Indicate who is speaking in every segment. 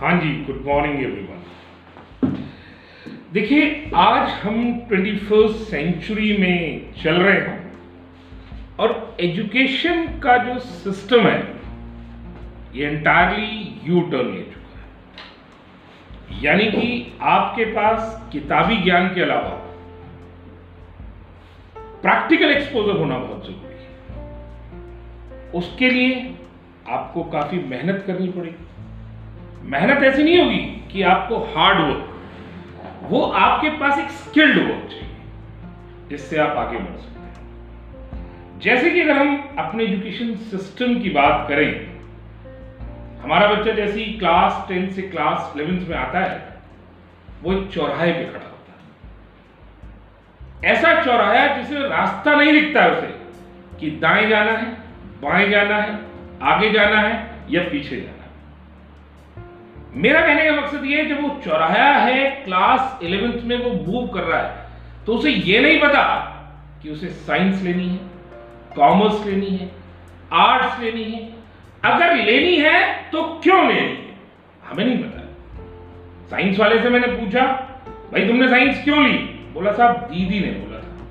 Speaker 1: हाँ जी good morning everyone देखिए, आज हम ट्वेंटी फ़र्स्ट सेंचुरी में चल रहे हैं और एजुकेशन का जो सिस्टम है, ये एंटायरली यू टर्न ले चुका है। यानी कि आपके पास किताबी ज्ञान के अलावा प्रैक्टिकल एक्सपोजर होना बहुत ज़रूरी है। उसके लिए आपको काफ़ी मेहनत करनी पड़ेगी। मेहनत ऐसी नहीं होगी कि आपको हार्ड वर्क वो आपके पास एक स्किल्ड वर्क चाहिए, जिससे आप आगे बढ़ सकते हैं। जैसे कि अगर हम अपने एजुकेशन सिस्टम की बात करें, हमारा बच्चा जैसे ही क्लास टेंथ से क्लास इलेवेंथ में आता है, वो एक चौराहे पे खड़ा होता है। ऐसा चौराहा जिसे रास्ता नहीं दिखता है उसे, कि दाएँ जाना है, बाएँ जाना है, आगे जाना है या पीछे जाना है। मेरा कहने का मकसद ये है, जब वो चौराहा है क्लास इलेवेंथ में वो मूव कर रहा है तो उसे ये नहीं पता कि उसे साइंस लेनी है कॉमर्स लेनी है आर्ट्स लेनी है। अगर लेनी है तो क्यों लेनी है? हमें नहीं पता। साइंस वाले से मैंने पूछा, भाई, तुमने साइंस क्यों ली? बोला, साहब, दीदी ने बोला था।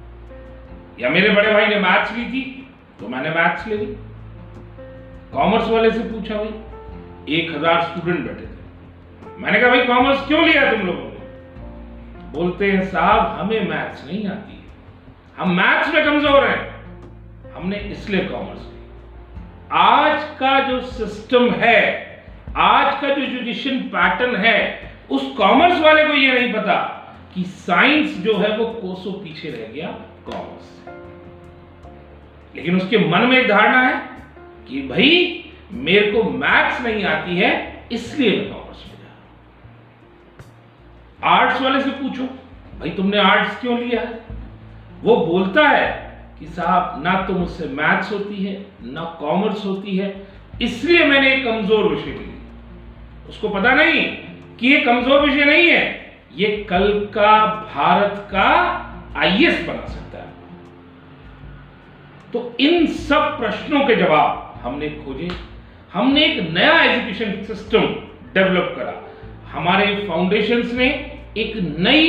Speaker 1: या मेरे बड़े भाई ने मैथ्स ली थी तो मैंने मैथ्स ले ली। कॉमर्स वाले से पूछा, भाई, एक हज़ार स्टूडेंट बैठे थे। मैंने कहा, भाई कॉमर्स क्यों लिया तुम लोगों ने? बोलते हैं, साहब, हमें मैथ्स नहीं आती हम मैथ्स में कमज़ोर हैं। हमने इसलिए कॉमर्स ली आज का जो सिस्टम है, आज का जो एजुकेशन पैटर्न है, उस कॉमर्स वाले को यह नहीं पता कि साइंस जो है वो कोसों पीछे रह गया कॉमर्स लेकिन उसके मन में एक धारणा है कि, भाई, मेरे को मैथ्स नहीं आती है, इसलिए मैं आर्ट्स वाले से पूछो, भाई, तुमने आर्ट्स क्यों लिया है? वो बोलता है कि, साहब, ना तो मुझसे मैथ्स होती है, ना कॉमर्स होती है, इसलिए मैंने एक कमज़ोर विषय ली उसको पता नहीं कि ये कमज़ोर विषय नहीं है, ये कल का भारत का आईएएस बना सकता है। तो इन सब प्रश्नों के जवाब हमने खोजे। हमने एक नया एजुकेशन सिस्टम डेवलप करा। हमारे फाउंडेशंस ने एक नई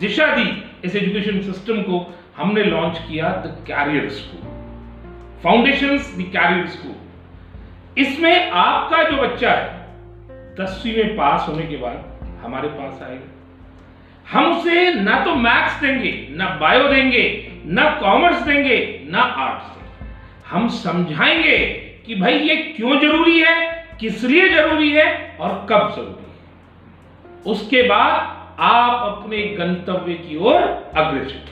Speaker 1: दिशा दी इस एजुकेशन सिस्टम को। हमने लॉन्च किया the career school foundation the career school इसमें आपका जो बच्चा है, दसवीं में पास होने के बाद हमारे पास आएगा। हम उसे ना तो मैथ्स देंगे, ना बायो देंगे, ना कॉमर्स देंगे, ना आर्ट्स देंगे। हम समझाएँगे कि भाई ये क्यों ज़रूरी है, किस लिए ज़रूरी है और कब ज़रूरी है। उसके बाद आप अपने गंतव्य की ओर अग्रसर।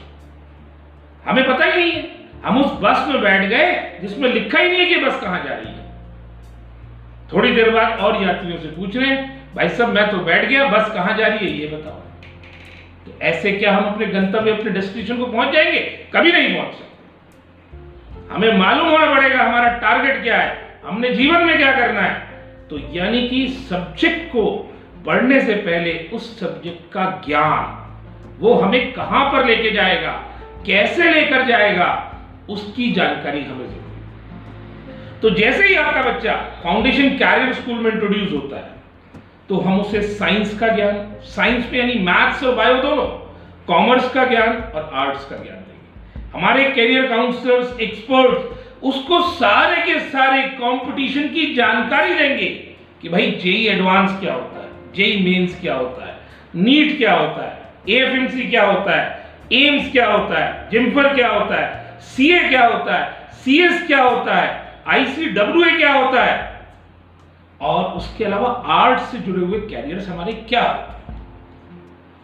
Speaker 1: हमें पता ही नहीं है। हम उस बस में बैठ गए जिसमें लिखा ही नहीं है कि बस कहाँ जा रही है। थोड़ी देर बाद और यात्रियों से पूछ रहे हैं, भाई साहब, मैं तो बैठ गया, बस कहाँ जा रही है? ये बताओ। तो ऐसे क्या हम अपने गंतव्य, अपने डेस्टिनेशन को पहुँच जाएँगे? कभी नहीं पहुँच सकते। हमें मालूम होना पड़ेगा हमारा टारगेट क्या है। हमने जीवन में क्या करना है। तो यानी कि सब्जेक्ट को पढ़ने से पहले उस सब्जेक्ट का ज्ञान, वो हमें कहाँ पर लेके जाएगा, कैसे लेकर जाएगा, उसकी जानकारी हमें ज़रूरी तो जैसे ही आपका बच्चा फाउंडेशन कैरियर स्कूल में इंट्रोड्यूस होता है तो हम उसे साइंस का ज्ञान साइंस में यानी मैथ्स और बायो दोनों कॉमर्स का ज्ञान और आर्ट्स का ज्ञान देंगे। हमारे कैरियर काउंसलर्स एक्सपर्ट उसको सारे के सारे कंपटीशन की जानकारी देंगे कि भाई जेई एडवांस क्या होता है। जेई मेंस क्या होता है? नीट क्या होता है? एएफएमसी क्या होता है? एम्स क्या होता है? जिम्फर क्या होता है? सीए क्या होता है? सीएस क्या होता है? आईसीडब्ल्यू क्या होता है? और उसके अलावा आर्ट से जुड़े हुए कैरियर्स हमारे क्या होते हैं?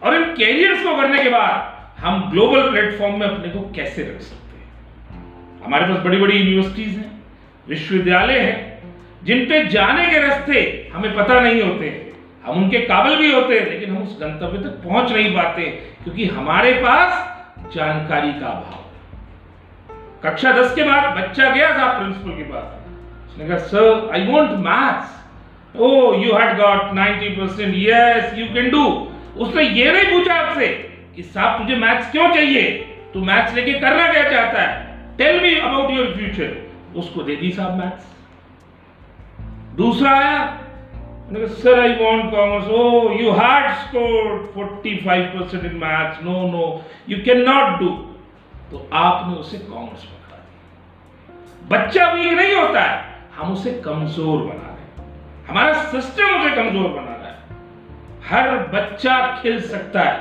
Speaker 1: और इन कैरियर्स को करने के बाद हम ग्लोबल प्लेटफॉर्म में अपने को कैसे रख सकते हैं? हमारे पास बड़ी बड़ी यूनिवर्सिटीज हैं, विश्वविद्यालय हैं, जिन पे जाने के रास्ते हमें पता नहीं होते हम उनके काबिल भी होते हैं लेकिन हम उस गंतव्य तक पहुँच नहीं पाते, क्योंकि हमारे पास जानकारी का अभाव कक्षा दस के बाद बच्चा गया था प्रिंसिपल के पास। उसने कहा sir I want maths oh you had got 90 percent yes you can do उसने ये नहीं पूछा आपसे कि साहब, तुझे मैथ्स क्यों चाहिए? तू मैथ्स लेके करना क्या चाहता है? Tell me about your future उसको दे दी साहब मैथ्स दूसरा आया मैंने कहा sir I want commerce oh you had scored 45% in maths no no you can not do तो आपने उसे कॉमर्स पकड़ा दिया। बच्चा वीक नहीं होता है, हम उसे कमज़ोर बना रहे हैं। हमारा सिस्टम उसे कमज़ोर बना रहा है। हर बच्चा खिल सकता है।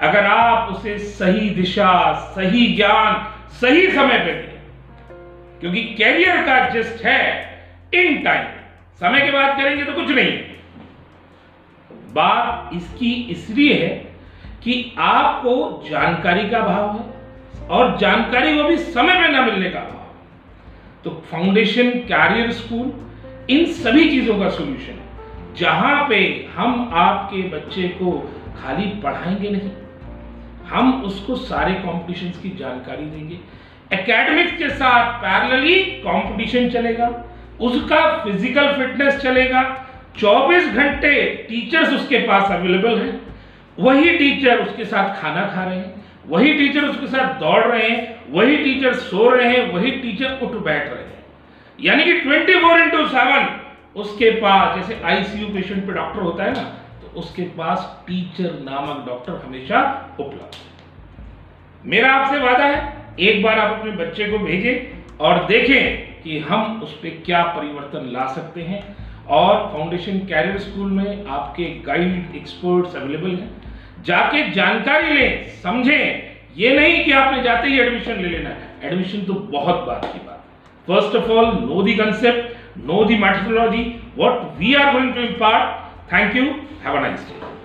Speaker 1: अगर आप उसे सही दिशा, सही ज्ञान, सही समय पे दें, क्योंकि कैरियर का जिस्ट है इन टाइम समय की बात करेंगे तो कुछ नहीं। बात इसकी इसलिए है कि आपको जानकारी का भाव है और जानकारी वो भी समय पे ना मिलने का भाव तो फाउंडेशन कैरियर स्कूल इन सभी चीज़ों का सोल्यूशन जहाँ पे हम आपके बच्चे को खाली पढ़ाएँगे नहीं, हम उसको सारे कॉम्पिटिशन की जानकारी देंगे। एकेडमिक्स के साथ पैरेलली कंपटीशन चलेगा। उसका फ़िज़िकल फिटनेस चलेगा। 24 घंटे टीचर्स उसके पास अवेलेबल हैं। वही टीचर उसके साथ खाना खा रहे हैं। वही टीचर उसके साथ दौड़ रहे हैं। वही टीचर सो रहे हैं। वही टीचर उठ बैठ रहे हैं। यानी कि 24 फोर इंटू सेवन उसके पास, जैसे आईसीयू पेशेंट पे डॉक्टर होता है ना तो उसके पास टीचर नामक डॉक्टर हमेशा उपलब्ध है। मेरा आपसे वादा है, एक बार आप अपने बच्चे को भेजें और देखें कि हम उस पर क्या परिवर्तन ला सकते हैं और फाउंडेशन कैरियर स्कूल में आपके गाइड एक्सपर्ट्स अवेलेबल हैं। जाके जानकारी लें, समझें। ये नहीं कि आपने जाते ही एडमिशन ले लेना। एडमिशन तो बहुत बात की बात first of all know the concept know the methodology what we are going to impart thank you have a nice day